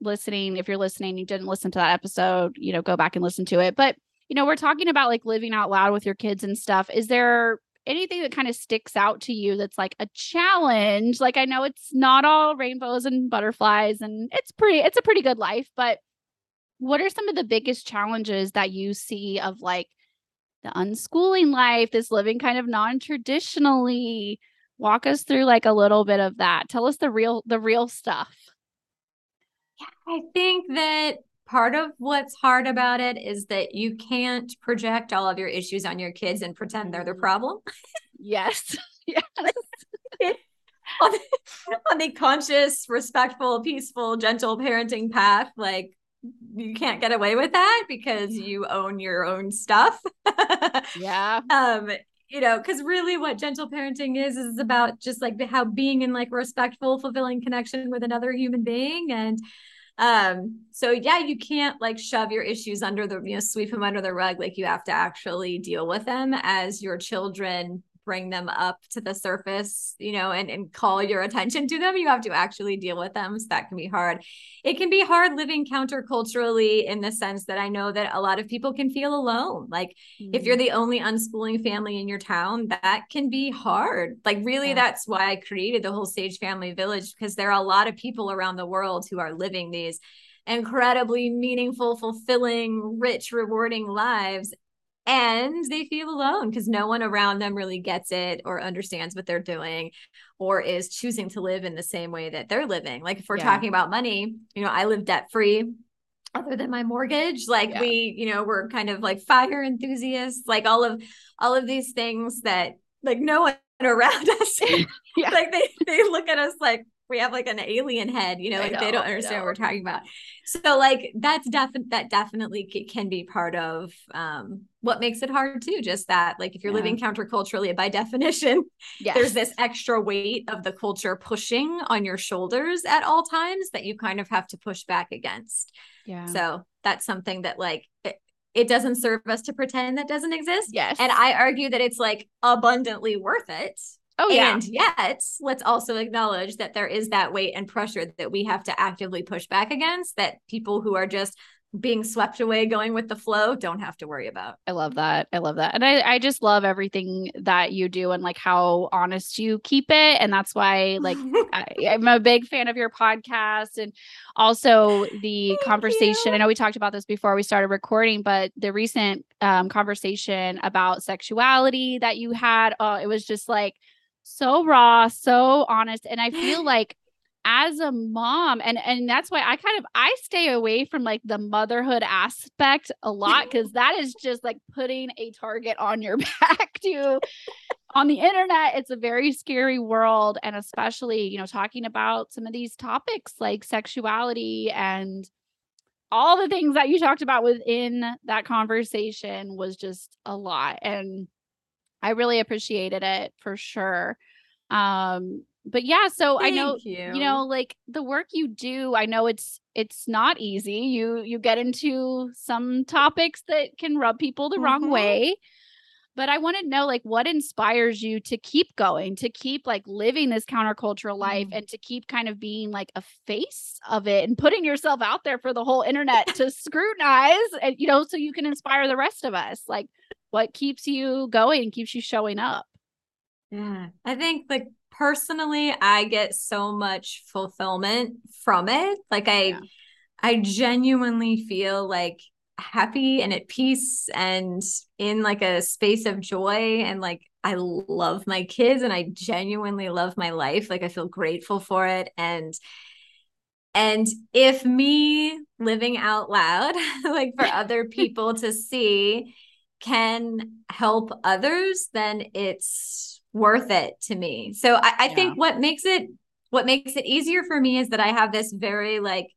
listening, if you're listening, you didn't listen to that episode, you know, go back and listen to it. But you know, we're talking about like living out loud with your kids and stuff. Is there anything that kind of sticks out to you that's like a challenge like i know it's not all rainbows and butterflies and it's pretty it's a pretty good life but what are some of the biggest challenges that you see of like the unschooling life this living kind of non-traditionally? Walk us through like a little bit of that. Tell us the real the real stuff. Yeah i think that part of what's hard about it is that you can't project all of your issues on your kids and pretend they're the mm-hmm. problem. Yes. yes. on, the, on the conscious, respectful, peaceful, gentle parenting path, like you can't get away with that because you own your own stuff. yeah. Um, you know, because really what gentle parenting is is about just like how being in like respectful, fulfilling connection with another human being and um, so yeah, you can't like shove your issues under the, you know, sweep them under the rug. Like you have to actually deal with them as your children bring them up to the surface, you know, and, and call your attention to them. You have to actually deal with them. So that can be hard. It can be hard living counterculturally in the sense that I know that a lot of people can feel alone. Like mm-hmm. if you're mm-hmm. the only unschooling family in your town, that can be hard. Like, really, yeah. that's why I created the whole Sage Family Village because there are a lot of people around the world who are living these incredibly meaningful, fulfilling, rich, rewarding lives and they feel alone because no one around them really gets it or understands what they're doing or is choosing to live in the same way that they're living. Like if we're yeah. talking about money, you know, I live debt free other than my mortgage like yeah. we you know we're kind of like fire enthusiasts like all of all of these things that like no one around us yeah. like they they look at us like we have like an alien head, you know, like know, they don't understand what we're talking about. So like that's definitely that definitely can be part of um what makes it hard too. Just that like if you're yeah. living counterculturally, by definition, yes. there's this extra weight of the culture pushing on your shoulders at all times that you kind of have to push back against. Yeah. So that's something that like it, it doesn't serve us to pretend that doesn't exist. Yes. And I argue that it's like abundantly worth it Oh, yeah. And yet, let's also acknowledge that there is that weight and pressure that we have to actively push back against that people who are just being swept away going with the flow don't have to worry about. I love that. I love that. And I, I just love everything that you do and like how honest you keep it. And that's why like I, am a big fan of your podcast and also the Thank conversation. You. I know we talked about this before we started recording, but the recent um, conversation about sexuality that you had, oh, it was just like so raw, so honest. And I feel like as a mom and and that's why I kind of I stay away from like the motherhood aspect a lot cuz that is just like putting a target on your back to on the internet it's a very scary world and especially you know talking about some of these topics like sexuality and all the things that you talked about within that conversation was just a lot and I really appreciated it for sure. Um, but yeah, so Thank I know you. you know like the work you do, I know it's it's not easy. You you get into some topics that can rub people the mm-hmm. wrong way. But I want to know like what inspires you to keep going, to keep like living this countercultural life mm. and to keep kind of being like a face of it and putting yourself out there for the whole internet to scrutinize and you know so you can inspire the rest of us. Like what keeps you going and keeps you showing up yeah i think like personally i get so much fulfillment from it like i yeah. i genuinely feel like happy and at peace and in like a space of joy and like I love my kids and I genuinely love my life like I feel grateful for it and And if me living out loud, like for other people to see, can help others, then it's worth it to me. So I, I yeah. think what makes it what makes it easier for me is that I have this very like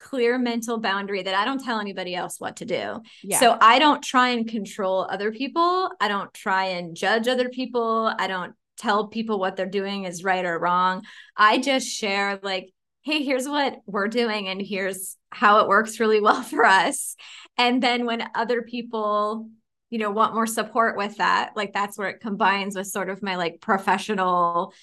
clear mental boundary that I don't tell anybody else what to do. Yeah. So I don't try and control other people. I don't try and judge other people. I don't tell people what they're doing is right or wrong. I just share like hey, here's what we're doing and here's how it works really well for us. And then when other people, you know, want more support with that, like that's where it combines with sort of my like professional,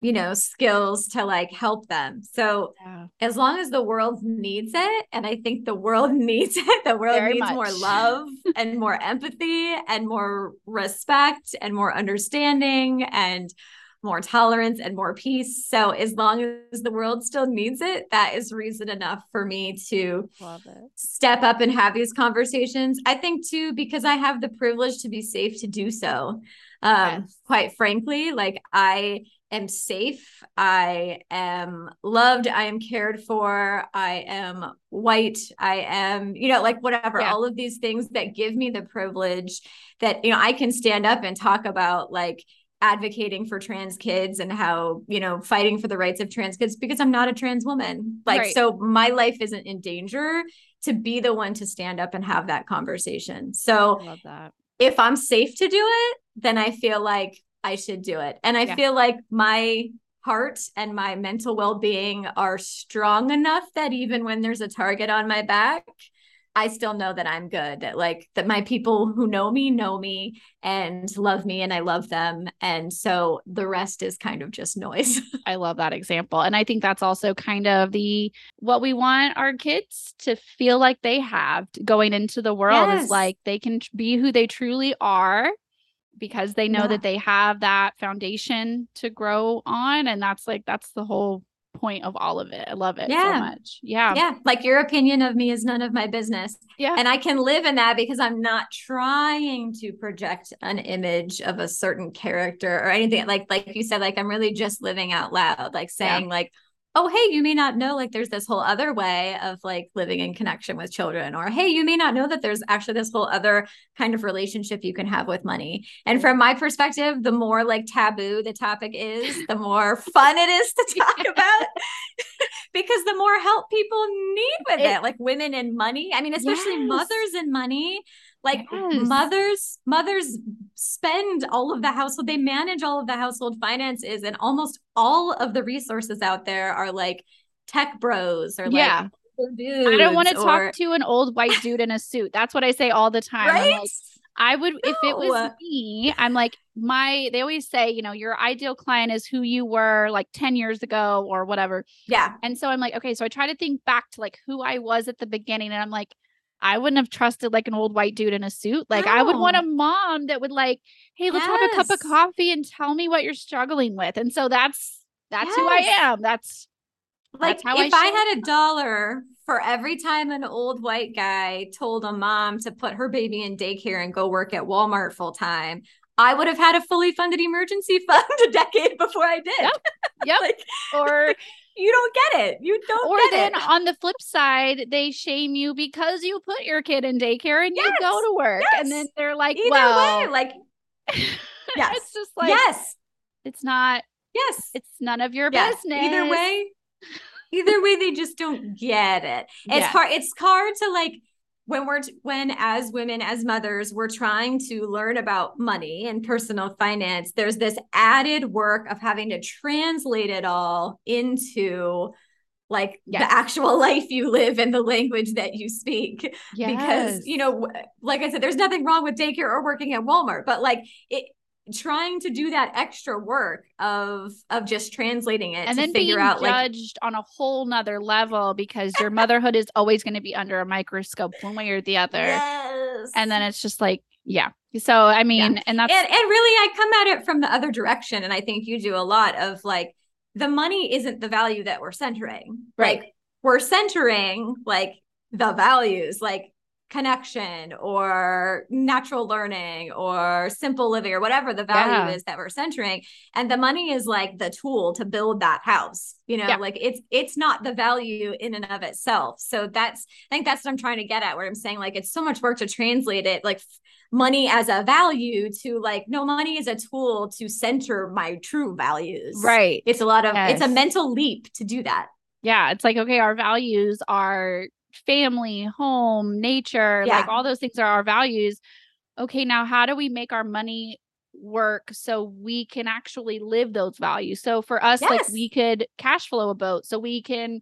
you know, skills to like help them. So yeah. as long as the world needs it, and I think the world needs it, the world Very needs much. more love and more empathy and more respect and more understanding and more tolerance and more peace. So as long as the world still needs it, that is reason enough for me to step up and have these conversations. I think too, because I have the privilege to be safe to do so. Um, yes. quite frankly, like I am safe. I am loved. I am cared for. I am white. I am, you know, like whatever, yeah. all of these things that give me the privilege that, you know, I can stand up and talk about like, advocating for trans kids and how you know fighting for the rights of trans kids because i'm not a trans woman like right. so my life isn't in danger to be the one to stand up and have that conversation so if i'm safe to do it then i feel like i should do it and i yeah. feel like my heart and my mental well-being are strong enough that even when there's a target on my back I still know that I'm good. That Like that my people who know me know me and love me and I love them. And so the rest is kind of just noise. I love that example. And I think that's also kind of the what we want our kids to feel like they have going into the world yes. is like they can be who they truly are because they know yeah. that they have that foundation to grow on and that's like that's the whole point of all of it. I love it yeah. so much. Yeah. Yeah. Like your opinion of me is none of my business. Yeah. And I can live in that because I'm not trying to project an image of a certain character or anything. Mm-hmm. Like, like you said, like I'm really just living out loud, like saying, yeah. like, oh hey you may not know like there's this whole other way of like living in connection with children or hey you may not know that there's actually this whole other kind of relationship you can have with money. And from my perspective the more like taboo the topic is the more fun it is to talk about because the more help people need with it, it like women and money. I mean especially yes. mothers and money like yes. mothers mothers spend all of the household they manage all of the household finances and almost all of the resources out there are like tech bros or yeah. like I don't want to or... talk to an old white dude in a suit. That's what I say all the time. Right? Like, I would, no. if it was me, I'm like, my, they always say, you know, your ideal client is who you were like 10 years ago or whatever. Yeah. And so I'm like, okay, so I try to think back to like who I was at the beginning. And I'm like, I wouldn't have trusted like an old white dude in a suit. Like I would want a oh. mom that would like, hey, let's yes. have a cup of coffee and tell me what you're struggling with. And so that's that's yes. who I am. That's like that's if I, I had a dollar for every time an old white guy told a mom to put her baby in daycare and go work at Walmart full time, I would have had a fully funded emergency fund a decade before I did. Yep. yep. like, or you don't get it. You don't or then it. on the flip side, they shame you because you put your kid in daycare and yes. you go to work. Yes. And then they're like, Either well, way, like yes. it's just like yes. It's not yes. It's none of your yes. business. Either way, either way, they just don't get it. It's hard, it's hard to like when we're when as women as mothers we're trying to learn about money and personal finance there's this added work of having to translate it all into like yes. the actual life you live and the language that you speak yes. because you know like i said there's nothing wrong with daycare or working at walmart but like it trying to do that extra work of of just translating it and then figure out judged like, on a whole nother level because your motherhood is always going to be under a microscope one way or the other. Yes. and then it's just like yeah. So i mean yeah. and that's and, and really i come at it from the other direction and i think you do a lot of like the money isn't the value that we're centering. Right. Like we're centering like the values. Like connection or natural learning or simple living or whatever the value yeah. is that we're centering and the money is like the tool to build that house you know yeah. like it's it's not the value in and of itself so that's i think that's what i'm trying to get at where i'm saying like it's so much work to translate it like money as a value to like no money is a tool to center my true values right it's a lot of yes. it's a mental leap to do that yeah it's like okay our values are family, home, nature, yeah. like all those things are our values. Okay, now how do we make our money work so we can actually live those values? So for us, yes. like we could cash flow a boat so we can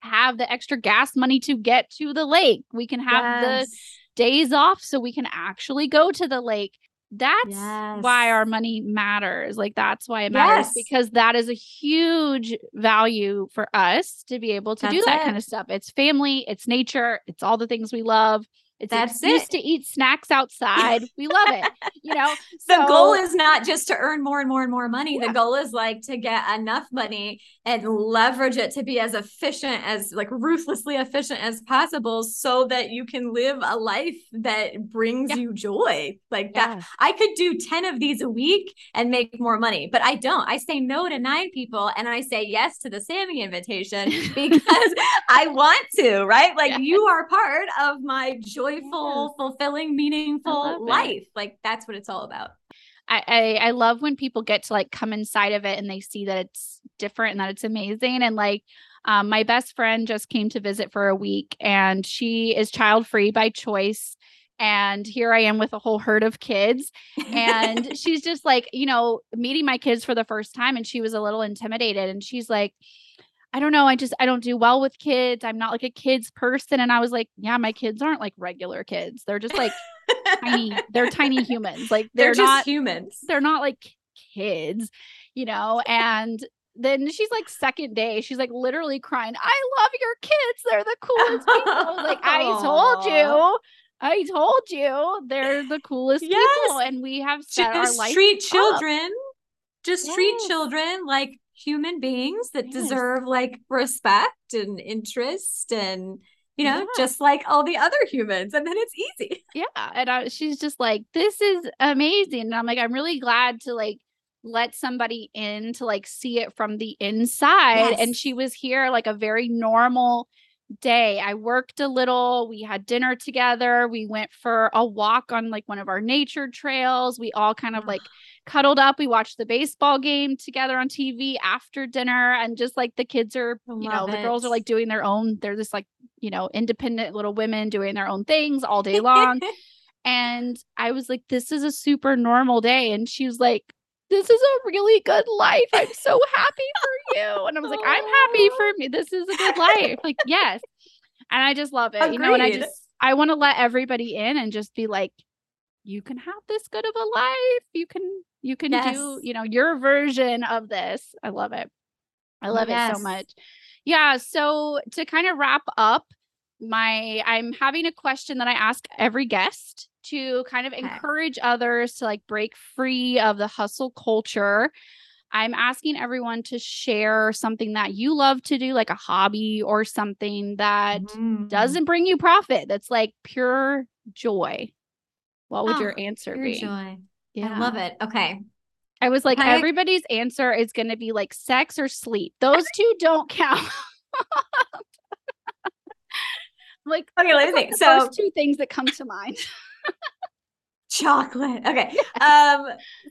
have the extra gas money to get to the lake. We can have yes. the days off so we can actually go to the lake. That's yes. why our money matters. Like that's why it matters yes. because that is a huge value for us to be able to that's do that it. kind of stuff. It's family, it's nature, it's all the things we love. It's That's excuse it. to eat snacks outside. we love it. You know, so, the goal is not just to earn more and more and more money. Yeah. The goal is like to get enough money and leverage it to be as efficient as like ruthlessly efficient as possible so that you can live a life that brings yeah. you joy. Like yeah. that I could do 10 of these a week and make more money, but I don't. I say no to nine people and I say yes to the Sami invitation because I want to, right? Like you are part of my joy joyful, fulfilling, meaningful life. It. Like that's what it's all about. I, I, I love when people get to like come inside of it and they see that it's different and that it's amazing. And like um, my best friend just came to visit for a week and she is child free by choice. And here I am with a whole herd of kids. And she's just like, you know, meeting my kids for the first time. And she was a little intimidated. And she's like, I don't know. I just I don't do well with kids. I'm not like a kids person. And I was like, yeah, my kids aren't like regular kids. They're just like tiny. They're tiny humans. Like they're, they're not humans. They're not like kids, you know. And then she's like second day, she's like literally crying. I love your kids. They're the coolest people. I like, I told you. I told you they're the coolest yes. people, and we have set just our life. Treat children. Up. Just yes. treat children like human beings that yes. deserve like respect and interest and you know yeah. just like all the other humans and then it's easy yeah and I, she's just like this is amazing and i'm like i'm really glad to like let somebody in to like see it from the inside yes. and she was here like a very normal day. I worked a little. We had dinner together. We went for a walk on like one of our nature trails. We all kind of like cuddled up. We watched the baseball game together on TV after dinner. And just like the kids are, you know, it. the girls are like doing their own, they're just like, you know, independent little women doing their own things all day long. and I was like, this is a super normal day. And she was like, this is a really good life. I'm so happy for you. And I was like, I'm happy for me. This is a good life. Like, yes. And I just love it. Agreed. You know, and I just I want to let everybody in and just be like, you can have this good of a life. You can you can yes. do, you know, your version of this. I love it. I love yes. it so much. Yeah. So to kind of wrap up, my I'm having a question that I ask every guest to kind of encourage others to like break free of the hustle culture. I'm asking everyone to share something that you love to do, like a hobby or something that mm. doesn't bring you profit, that's like pure joy. What would oh, your answer be? Joy. Yeah. I love it. Okay. I was like, I... everybody's answer is going to be like sex or sleep. Those two don't count. like, okay, let me think. So, two things that come to mind. chocolate. Okay. Um,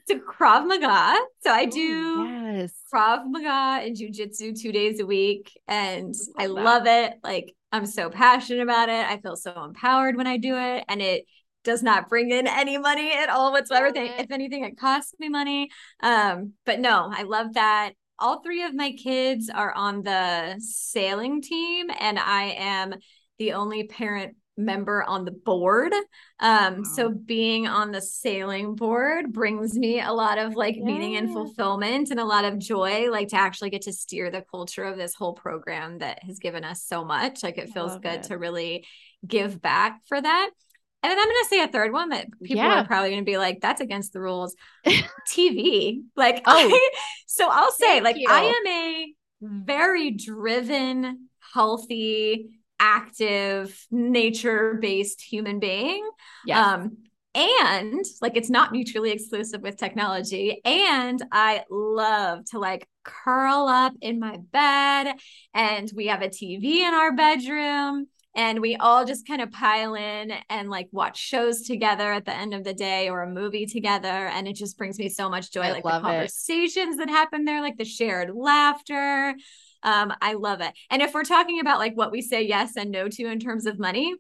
so Krav Maga. So I do yes. Krav Maga and jujitsu two days a week. And love I love it. Like I'm so passionate about it. I feel so empowered when I do it. And it does not bring in any money at all whatsoever. If anything, it costs me money. Um, but no, I love that. All three of my kids are on the sailing team, and I am the only parent member on the board. Um, wow. so being on the sailing board brings me a lot of like yeah. meaning and fulfillment and a lot of joy, like to actually get to steer the culture of this whole program that has given us so much. Like it feels good it. to really give back for that. And then I'm going to say a third one that people yeah. are probably going to be like, that's against the rules. TV. Like, oh, I, so I'll say, like, you. I am a very driven, healthy, active, nature based human being. Yeah. Um, and like it's not mutually exclusive with technology and i love to like curl up in my bed and we have a tv in our bedroom and we all just kind of pile in and like watch shows together at the end of the day or a movie together and it just brings me so much joy I like the conversations it. that happen there like the shared laughter um i love it. And if we're talking about like what we say yes and no to in terms of money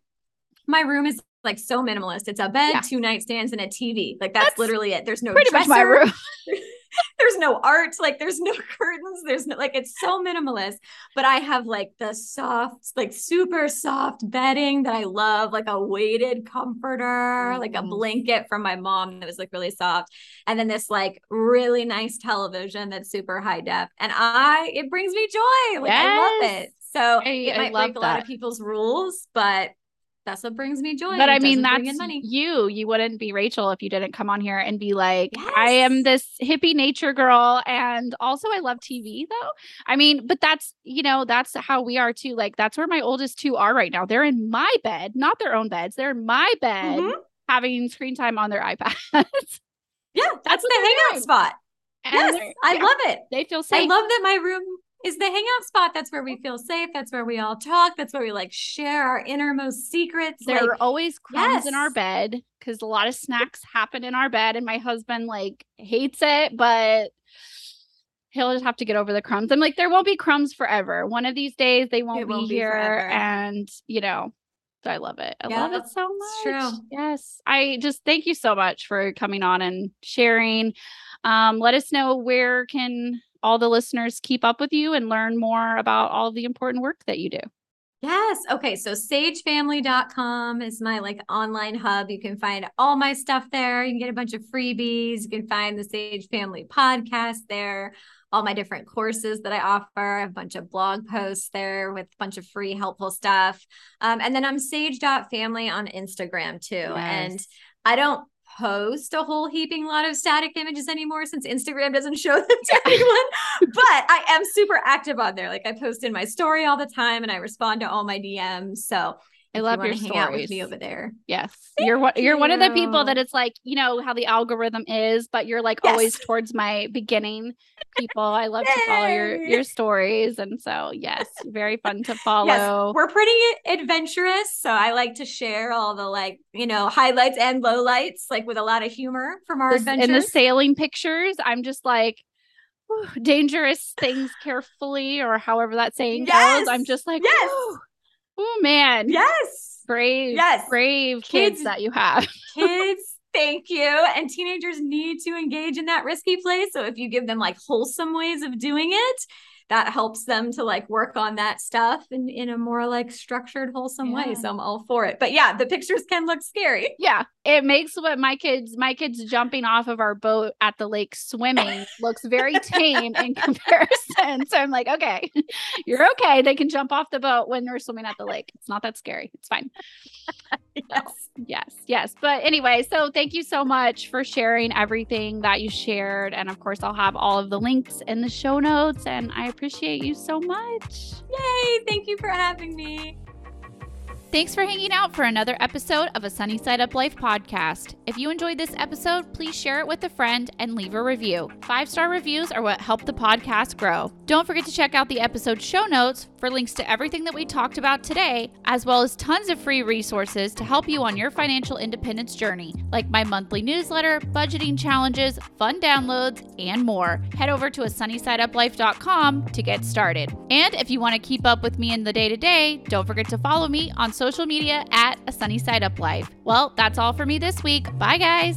my room is like so minimalist. It's a bed yeah. two nightstands and a tv like that's, that's literally it. There's no pretty dresser. much my room there's no art, like there's no curtains, there's no like it's so minimalist. But I have like the soft, like super soft bedding that I love, like a weighted comforter, mm-hmm. like a mm-hmm. blanket from my mom that was like really soft, and then this like really nice television that's super high def, and I it brings me joy. Like yes. I love it. So I, it might break a lot of people's rules, but that's what brings me joy. But I mean, that's you. You wouldn't be Rachel if you didn't come on here and be like, yes. I am this hippie nature girl. And also, I love TV though. I mean, but that's, you know, that's how we are too. Like, that's where my oldest two are right now. They're in my bed, not their own beds. They're in my bed mm-hmm. having screen time on their iPads. yeah, that's, that's the hangout doing. spot. And yes, I yeah, love it. They feel safe. I love that my room is the hangout spot. That's where we feel safe. That's where we all talk. That's where we like share our innermost secrets. There like, are always crumbs yes. in our bed because a lot of snacks happen in our bed, and my husband like hates it, but he'll just have to get over the crumbs. I'm like, there won't be crumbs forever. One of these days they won't, won't be, here, and you know. I love it. I yeah, love it so much. True. Yes. I just thank you so much for coming on and sharing. Um, let us know where can all the listeners keep up with you and learn more about all the important work that you do? Yes. Okay. So sagefamily.com is my like online hub. You can find all my stuff there. You can get a bunch of freebies. You can find the Sage Family podcast there, all my different courses that I offer. A bunch of blog posts there with a bunch of free helpful stuff. Um, and then I'm sage.family on Instagram too. Yes. And I don't post a whole heaping lot of static images anymore since Instagram doesn't show them to anyone. but I am super active on there. Like I post in my story all the time and I respond to all my DMs. So I love you your hang stories. out with me over there. Yes, Thank you're one. You're one of the people that it's like you know how the algorithm is, but you're like yes. always towards my beginning people. I love to follow your your stories, and so yes, very fun to follow. Yes, we're pretty adventurous, so I like to share all the like you know highlights and lowlights, like with a lot of humor from our this, adventures. And the sailing pictures, I'm just like dangerous things carefully, or however that saying yes. goes. I'm just like yes. Oh man. Yes. Brave. Yes. Brave kids, kids that you have. kids. Thank you. And teenagers need to engage in that risky play. So if you give them like wholesome ways of doing it, that helps them to like work on that stuff in, in a more like structured, wholesome yeah. way. So I'm all for it. But yeah, the pictures can look scary. Yeah. It makes what my kids, my kids jumping off of our boat at the lake swimming looks very tame in comparison. So I'm like, okay, you're okay. They can jump off the boat when they're swimming at the lake. It's not that scary. It's fine. yes. So, yes. Yes. But anyway, so thank you so much for sharing everything that you shared. And of course, I'll have all of the links in the show notes. And I appreciate you so much. Yay. Thank you for having me. Thanks for hanging out for another episode of a Sunny Side Up Life podcast. If you enjoyed this episode, please share it with a friend and leave a review. Five star reviews are what help the podcast grow. Don't forget to check out the episode show notes for links to everything that we talked about today, as well as tons of free resources to help you on your financial independence journey, like my monthly newsletter, budgeting challenges, fun downloads, and more. Head over to a sunnysideuplife.com to get started. And if you want to keep up with me in the day to day, don't forget to follow me on social media at A Sunny Side Up Life. Well, that's all for me this week. Bye, guys.